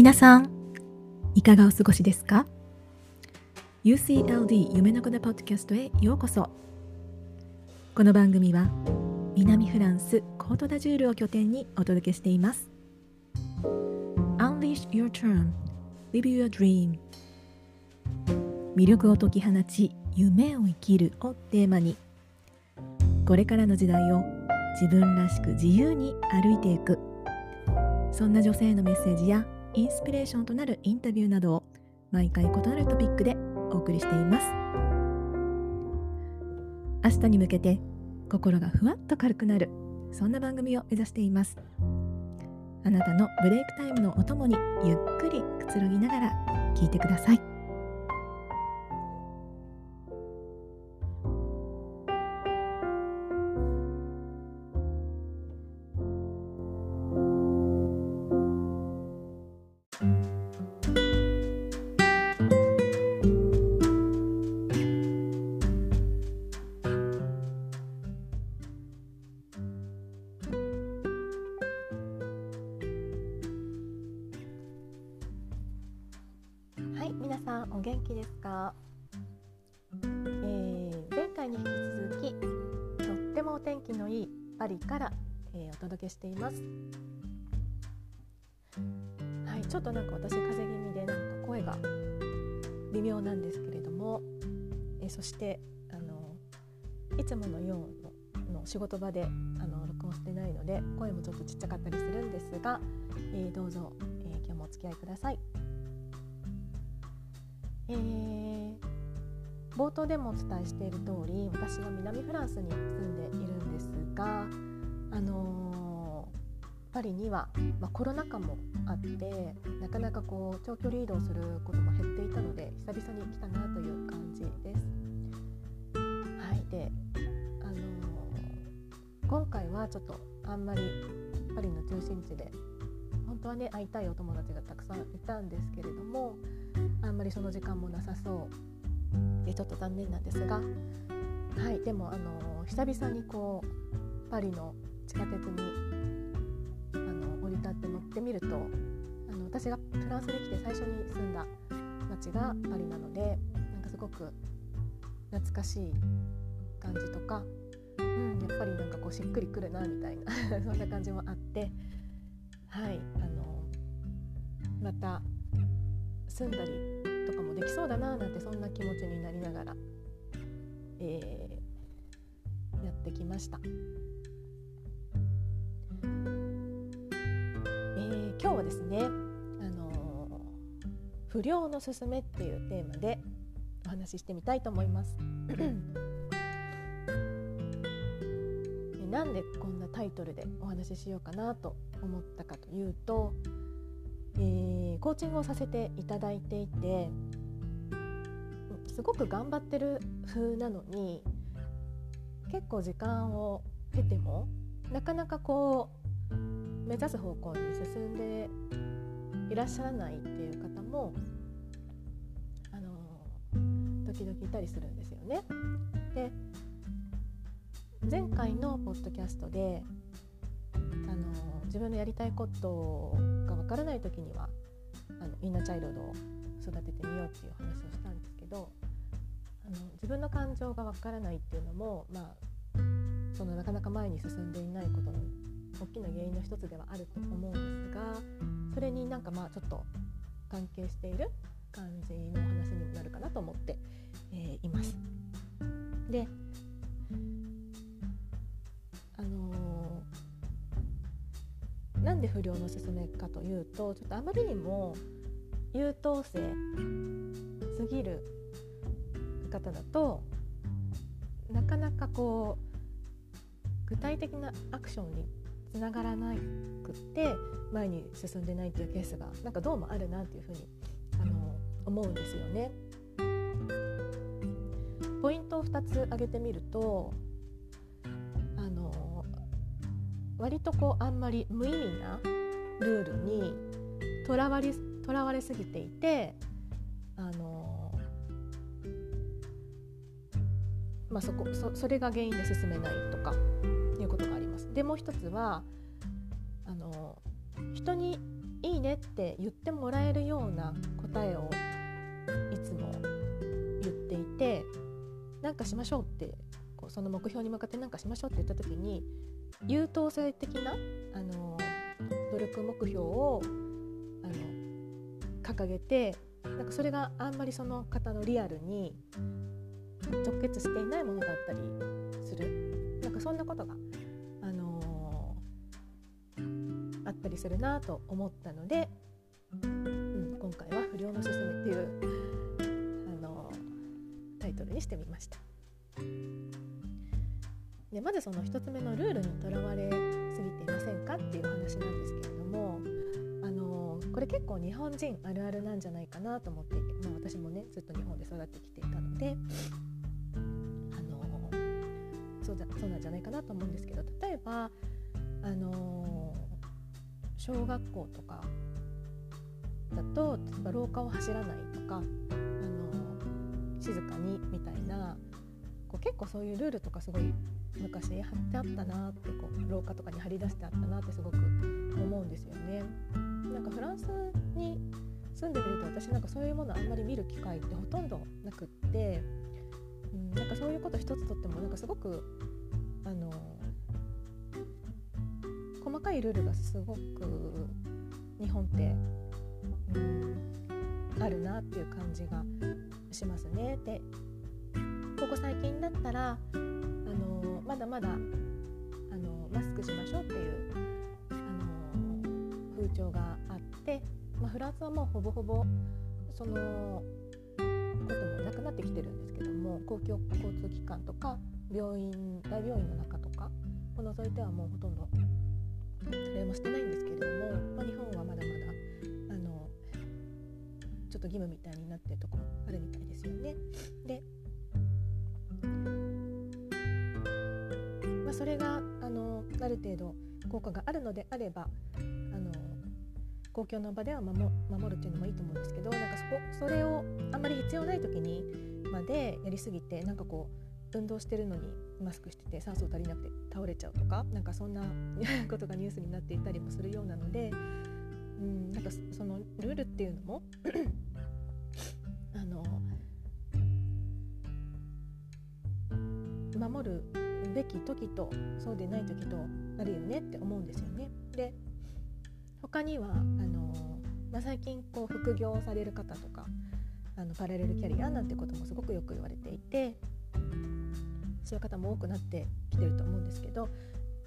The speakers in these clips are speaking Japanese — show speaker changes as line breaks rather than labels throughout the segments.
皆さんいかがお過ごしですか？UCLD 夢の子のポッドキャストへようこそ。この番組は南フランスコートダジュールを拠点にお届けしています。Unleash your term Live your dream. 魅力を解き放ち夢を生きるをテーマにこれからの時代を自分らしく自由に歩いていく。そんな女性のメッセージやインスピレーションとなるインタビューなどを毎回異なるトピックでお送りしています。明日に向けて心がふわっと軽くなるそんな番組を目指しています。あなたのブレイクタイムのお供にゆっくりくつろぎながら聞いてください。元気ですか、えー、前回に引き続きとってもお天気のいいパリから、えー、お届けしていますはい、ちょっとなんか私風邪気味でなんか声が微妙なんですけれども、えー、そしてあのいつものようの仕事場であの録音してないので声もちょっとちっちゃかったりするんですが、えー、どうぞ、えー、今日もお付き合いください。冒頭でもお伝えしている通り私は南フランスに住んでいるんですが、あのー、パリには、まあ、コロナ禍もあってなかなかこう長距離移動することも減っていたので久々に来たなという感じです。はいであのー、今回はちょっとあんまりパリの中心地で本当はね会いたいお友達がたくさんいたんですけれどもあんまりその時間もなさそうでちょっと残念なんですがはいでもあの久々にこうパリの地下鉄にあの降り立って乗ってみるとあの私がフランスに来て最初に住んだ街がパリなのでなんかすごく懐かしい感じとか、うん、やっぱりなんかこうしっくりくるなみたいな そんな感じもあってはいあのまた住んだりかもできそうだななんてそんな気持ちになりながら、えー、やってきました、えー、今日はですね、あの不良のすすめっていうテーマでお話ししてみたいと思います。なんでこんなタイトルでお話ししようかなと思ったかというと、コーチングをさせていただいていてすごく頑張ってる風なのに結構時間を経てもなかなかこう目指す方向に進んでいらっしゃらないっていう方もあの時々いたりするんですよね。で前回のポッドキャストであの自分のやりたいことがわからない時にはあのインナーチャイルドを育ててみようっていう話をしたんですけどあの自分の感情がわからないっていうのも、まあ、そのなかなか前に進んでいないことの大きな原因の一つではあると思うんですがそれになんかまあちょっと関係している感じのお話にもなるかなと思って、えー、います。でなんで不良の勧めかというとちょっとあまりにも優等生すぎる方だとなかなかこう具体的なアクションにつながらなくって前に進んでないっていうケースがなんかどうもあるなっていうふうにあの思うんですよね。ポイントを2つ挙げてみると割とこうあんまり無意味なルールにとらわれとらわれすぎていてあの、まあ、そこそそれが原因で進めないとかいうことがあります。でもう一つはあの人に「いいねって言ってもらえるような答えをいつも言っていて何かしましょうってこうその目標に向かって何かしましょうって言った時に優等生的なあの努力目標をあの掲げてなんかそれがあんまりその方のリアルに直結していないものだったりするなんかそんなことが、あのー、あったりするなと思ったので、うん、今回は「不良のすすめ」っていう、あのー、タイトルにしてみました。でまずその1つ目のルールにとらわれすぎていませんかっていう話なんですけれどもあのこれ結構日本人あるあるなんじゃないかなと思っていて、まあ、私もねずっと日本で育ってきていたのであのそうだそうなんじゃないかなと思うんですけど例えばあの小学校とかだと例えば廊下を走らないとかあの静かにみたいなこう結構そういうルールとかすごい昔貼ってあったなってこう廊下とかに貼り出してあったなってすごく思うんですよね。なんかフランスに住んでみると私なんかそういうものあんまり見る機会ってほとんどなくって、うん、なんかそういうこと一つとってもなんかすごくあの細かいルールがすごく日本って、うん、あるなっていう感じがしますね。でここ最近だったらまだまだあのマスクしましょうっていうあの風潮があって、まあ、フランスはもうほぼほぼそのこともなくなってきてるんですけども公共交通機関とか病院大病院の中とかを除いてはもうほとんどそれもしてないんですけれども、まあ、日本はまだまだあのちょっと義務みたいになってるところあるみたいですよね。でそれがあのある程度効果があるのであればあの公共の場では守るっていうのもいいと思うんですけどなんかそこそれをあんまり必要ない時にまでやりすぎてなんかこう運動してるのにマスクしてて酸素足りなくて倒れちゃうとかなんかそんな ことがニュースになっていたりもするようなので、うん、なんかそのルールっていうのもあの守るべき時とそうでない時とあるよねって思うんですよね。で他にはあの、まあ、最近こう副業をされる方とかあのパラレルキャリアなんてこともすごくよく言われていてそういう方も多くなってきてると思うんですけど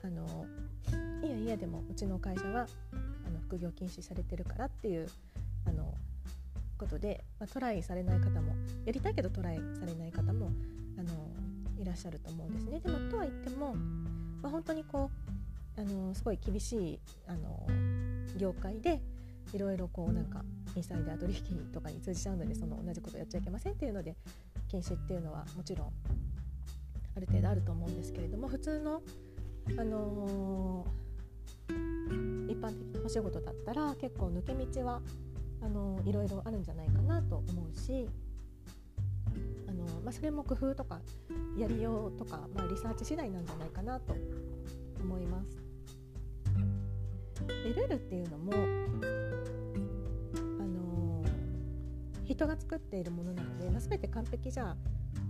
あのいやいやでもうちの会社はあの副業禁止されてるからっていうあのことで、まあ、トライされない方もやりたいけどトライされない方らっしゃると思うんですね。でもとは言っても、まあ、本当にこうあのすごい厳しいあの業界でいろいろこうなんかインサイダー取引とかに通じちゃうのでその同じことやっちゃいけませんっていうので禁止っていうのはもちろんある程度あると思うんですけれども普通の、あのー、一般的なお仕事だったら結構抜け道はあのー、いろいろあるんじゃないかなと思うし、まあ、それも工夫とかやりようとか、まあ、リサーチ次第なんじゃないかなと思います。でルールっていうのも、あのー、人が作っているものなので、まあ、全て完璧じゃ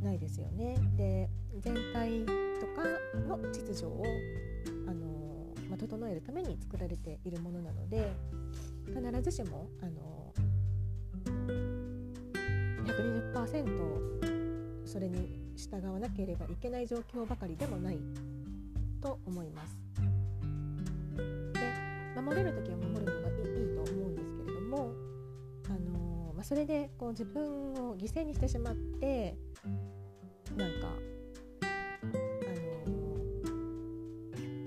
ないですよね。で全体とかの秩序を、あのー、まあ、整えるために作られているものなので必ずしも、あのー、120%それに従わなければいけない状況ばかりでもないと思います。で守れる時は守るのがいいと思うんですけれども、あのー、まあ、それでこう自分を犠牲にしてしまってなんか、あの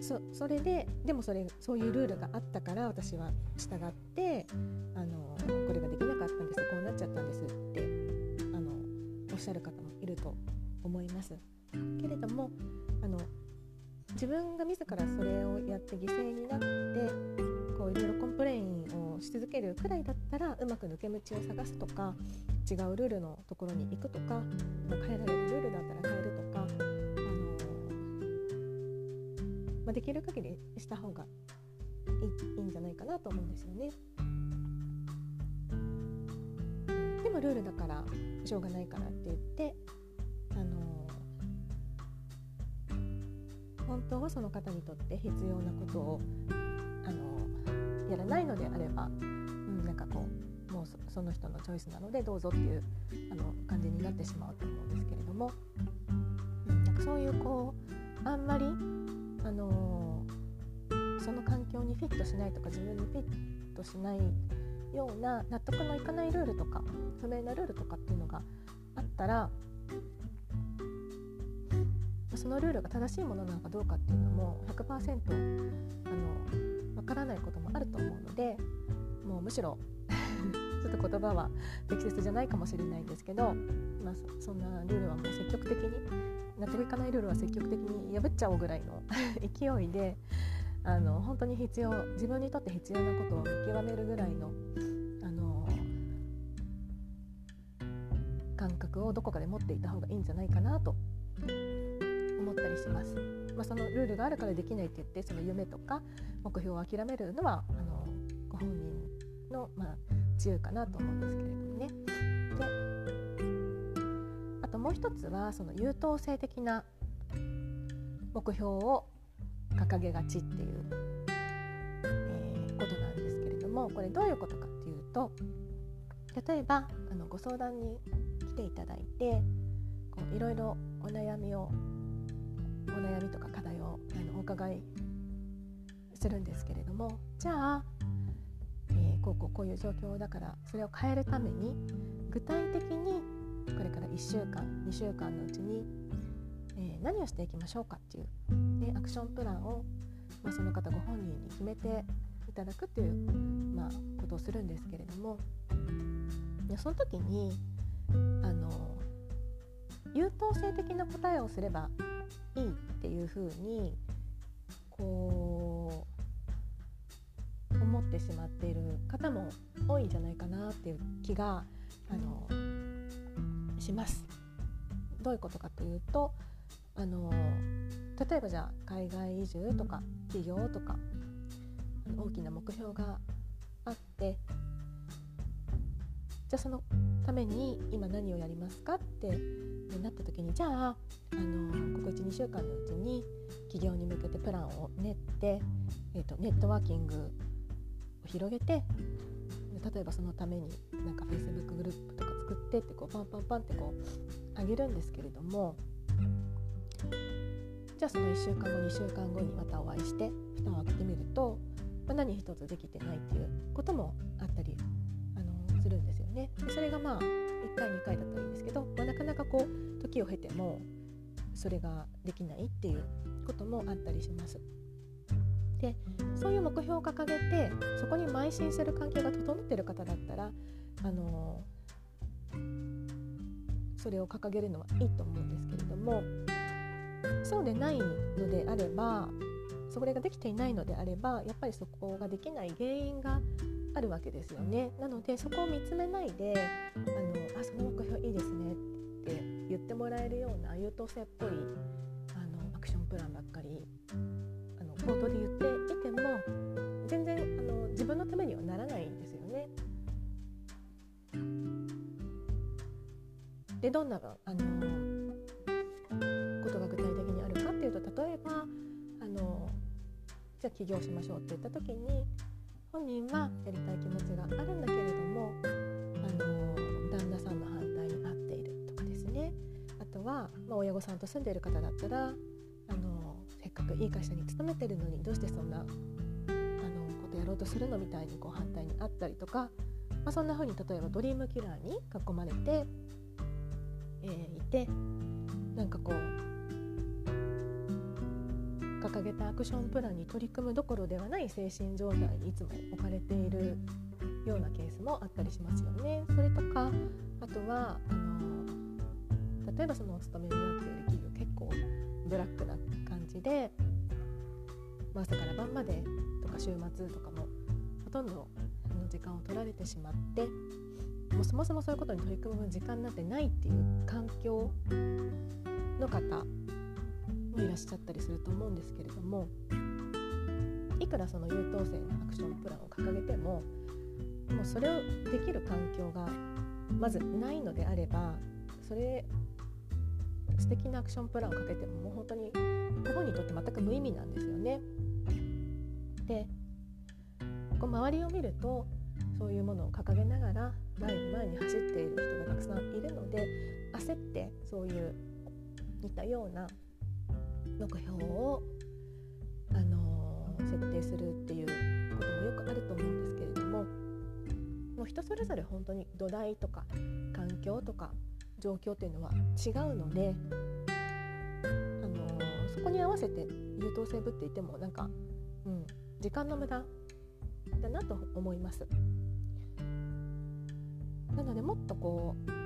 ー、そそれででもそれそういうルールがあったから私は従って、あのー、これができなかったんですこうなっちゃったんですっておっしゃる方もいると思いますけれどもあの自分が自らそれをやって犠牲になってこういろいろ complain をし続けるくらいだったらうまく抜け道を探すとか違うルールのところに行くとか変えられるルールだったら変えるとか、あのまあ、できる限りした方がいいいいんじゃないかなと思うんですよね。ルールだからしょうがないからって言ってあの本当はその方にとって必要なことをあのやらないのであれば、うん、なんかこうもうその人のチョイスなのでどうぞっていうあの感じになってしまうと思うんですけれども、うん、なんかそういうこうあんまり、あのその環境にフィットしないとか自分にフィットしないような納得のいかないルールとか不明なルールとかっていうのがあったらそのルールが正しいものなのかどうかっていうのも100%あの分からないこともあると思うのでもうむしろ ちょっと言葉は適切じゃないかもしれないんですけど、まあ、そんなルールはもう積極的に納得いかないルールは積極的に破っちゃおうぐらいの 勢いであの本当に必要自分にとって必要なことを見極めるぐらいの感覚をどこかで持っていた方がいいんじゃないかなと思ったりします。まあ、そのルールがあるからできないって言ってその夢とか目標を諦めるのはあのご本人の、まあ、自由かなと思うんですけれどもね。であともう一つはその優等生的な目標を掲げがちっていう、えー、ことなんですけれどもこれどういうことかっていうと例えばあのご相談に来ていただいてこういろいろお悩みをお悩みとか課題をあのお伺いするんですけれどもじゃあ、えー、こうこうこういう状況だからそれを変えるために具体的にこれから1週間2週間のうちにえー、何をしていきましょうかっていうでアクションプランを、まあ、その方ご本人に決めていただくっていう、まあ、ことをするんですけれどもでその時にあの優等生的な答えをすればいいっていうふうにこう思ってしまっている方も多いんじゃないかなっていう気があのします。どういうことかというとあの例えばじゃあ海外移住とか企業とか大きな目標があってじゃあそのために今何をやりますかってなった時にじゃああのここ12週間のうちに企業に向けてプランを練って、えーと、ネットワーキングを広げて例えばそのためになんか Facebook グループとか作ってってこうパンパンパンってこう上げるんですけれどもじゃあその1週間後2週間後にまたお会いして蓋を開けてみると、まあ、何一つできてないっていうこともあったりですよね。でそれがまあ1回2回だったらいいんですけど、まあ、なかなかこう時を経てもそれができないっていうこともあったりします。でそういう目標を掲げてそこに邁進する関係が整ってる方だったらあのそれを掲げるのはいいと思うんですけれどもそうでないのであればそれができていないのであればやっぱりそこができない原因があるわけですよね。なのでそこを見つめないであのあその目標いいですねって言ってもらえるような優等生っぽいあのアクションプランばっかりあの口頭で言っていても全然あの自分のためにはならないんですよね。でどんなあのことが具体的にあるかっていうと例えばあのじゃあ起業しましょうって言った時に本人はやりたい気持ちがあるんだけれどもあの旦那さんの反対に合っているとかですね。あとは、まあ、親御さんと住んでいる方だったらあのせっかくいい会社に勤めてるのにどうしてそんなあのことやろうとするのみたいにこう反対にあったりとか、まあ、そんな風に例えばドリームキラーに囲まれて、えー、いてなんかこう掲げたアクションプランに取り組むどころではない精神状態にいつも置かれているようなケースもあったりしますよね。それとかあとはあの例えばそのお勤めになっている企業結構ブラックな感じで、まあ、朝から晩までとか週末とかもほとんどの時間を取られてしまってもうそもそもそういうことに取り組む時間なんてないっていう環境の方もいらっしゃったりすると思うんですけれどもいくらその優等生なアクションプランを掲げてももうそれをできる環境がまずないのであればそれ素敵なアクションプランをかけてももう本当にご本にとって全く無意味なんですよね。でこう周りを見るとそういうものを掲げながら前に前に走っている人がたくさんいるので焦ってそういう似たような目標を、あのー、設定するっていうこともよくあると思うんですけれどももう人それぞれ本当に土台とか環境とか状況っていうのは違うので、あのー、そこに合わせて優等生ぶっていてもなんか、うん、時間の無駄だなと思います。なのでもっとこう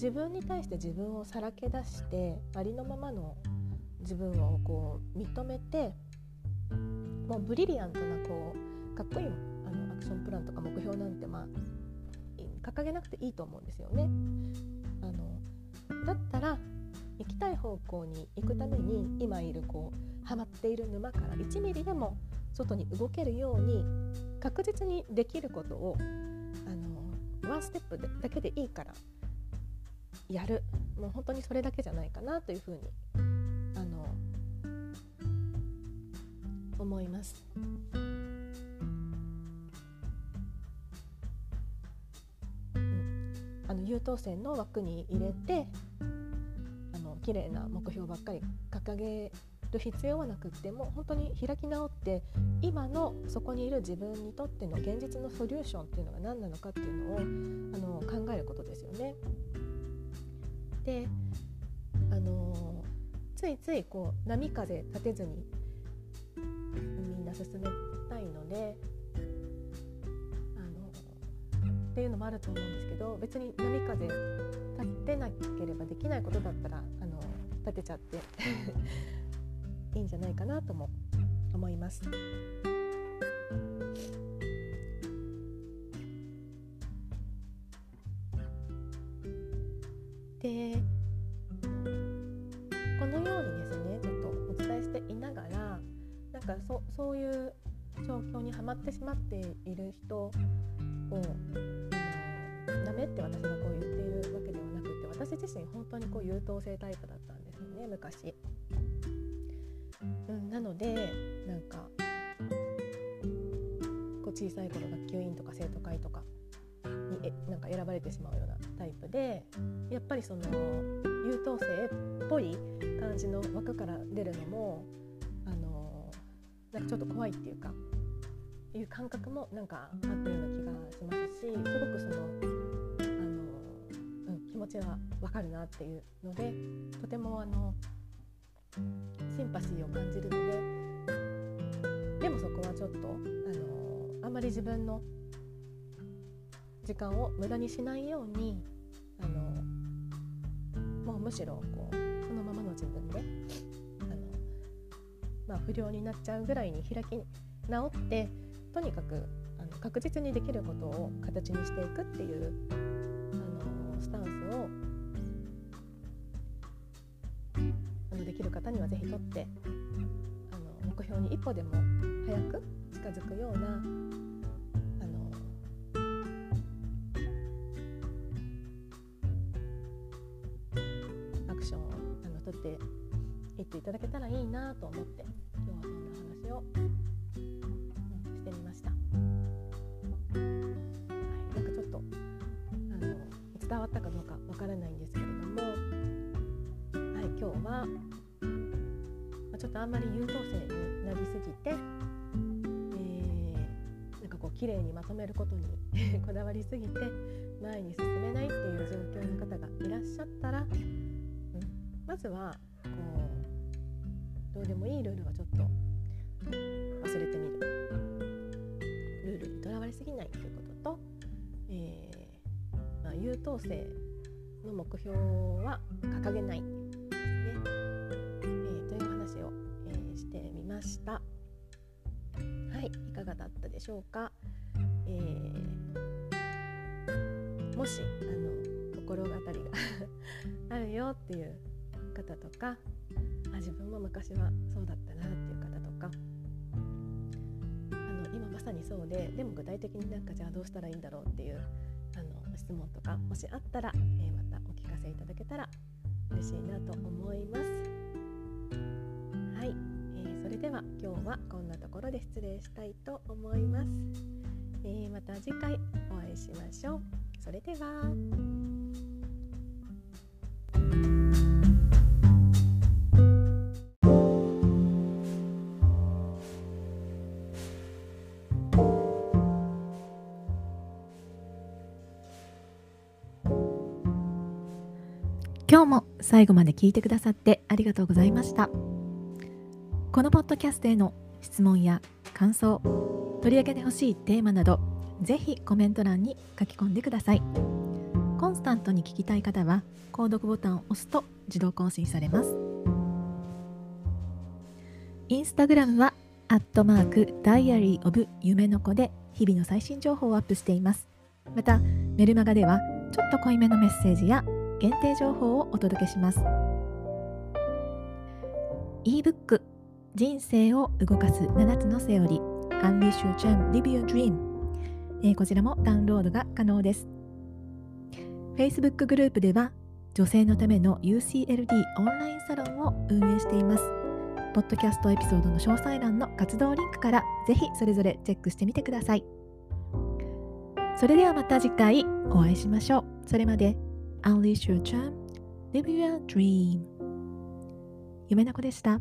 自分に対して自分をさらけ出してありのままの自分をこう認めてもうブリリアントなこうかっこいいあのアクションプランとか目標なんてまあ掲げなくていいと思うんですよね。あのだったら行きたい方向に行くために今いるこうハマっている沼から1ミリでも外に動けるように確実にできることをあのワンステップだけでいいからやるもう本当にそれだけじゃないかなというふうにあの思います。あの優等生の枠に入れてあの綺麗な目標ばっかり掲げる必要はなくっても本当に開き直って今のそこにいる自分にとっての現実のソリューションっていうのが何なのかっていうのをあの考えることですよね。であのついついこう波風立てずにみんな進めたいのであのっていうのもあると思うんですけど別に波風立てなければできないことだったらあの立てちゃって いいんじゃないかなとも思います。でこのようにですねちょっとお伝えしていながらなんかそそういう状況にはまってしまっている人をダメって私がこう言っているわけではなくて私自身本当にこう優等生タイプだったんですよね昔。うん、なのでなんかこう小さい頃学級委員とか生徒会とかなんか選ばれてしまうようなタイプでやっぱりその優等生っぽい感じの枠から出るのもあのなんかちょっと怖いっていうかいう感覚もなんかあったような気がしますしすごくそのあの、うん、気持ちはわかるなっていうのでとてもあのシンパシーを感じるのででもそこはちょっとあのあんまり自分の時間を無駄にしないようにあのもうむしろこうそのままの自分であの、まあ、不良になっちゃうぐらいに開き直ってとにかくあの確実にできることを形にしていくっていうあのスタンスをあのできる方には是非とってあの目標に一歩でも早く近づくようなっていただけたらいいなと思って今日はそんな話を、してみました。はい、なんかちょっとあの伝わったかどうかわからないんですけれども、はい、今日はちょっとあんまり優等生になりすぎて、えー、なんかこう綺麗にまとめることに こだわりすぎて前に進めないっていう状況の方がいらっしゃったら、うん、まずはどうでもいいルールはちょっと忘れてみる。ルールにとらわれすぎないということと、えーまあ、優等生の目標は掲げないですね。え。という話をえしてみました。はいいかがだったでしょうか、えー、もしあの心当たりが あるよっていう方とか自分も昔はそうだったなっていう方とかあの今まさにそうででも具体的になんかじゃあどうしたらいいんだろうっていうあの質問とかもしあったら、えー、またお聞かせいただけたら嬉しいなと思います。はい、えー、それでは今日はこんなところで失礼したいと思います。えー、また次回お会いしましょう。それでは。今日も最後まで聞いてくださってありがとうございました。このポッドキャストへの質問や感想取り上げてほしいテーマなどぜひコメント欄に書き込んでください。コンスタントに聞きたい方は購読ボタンを押すと自動更新されます。インスタグラムはアットマークダイアリーオブ夢の子で日々の最新情報をアップしています。またメルマガではちょっと濃いめのメッセージや限定情報をお届けします。ebook 人生を動かす7つのセオリー Unleash Your Charm Live Your Dream、えー、こちらもダウンロードが可能です。Facebook グループでは女性のための UCLD オンラインサロンを運営しています。ポッドキャストエピソードの詳細欄の活動リンクからぜひそれぞれチェックしてみてください。それではまた次回お会いしましょう。それまで。Unleash your charm, live your dream 夢の子でした。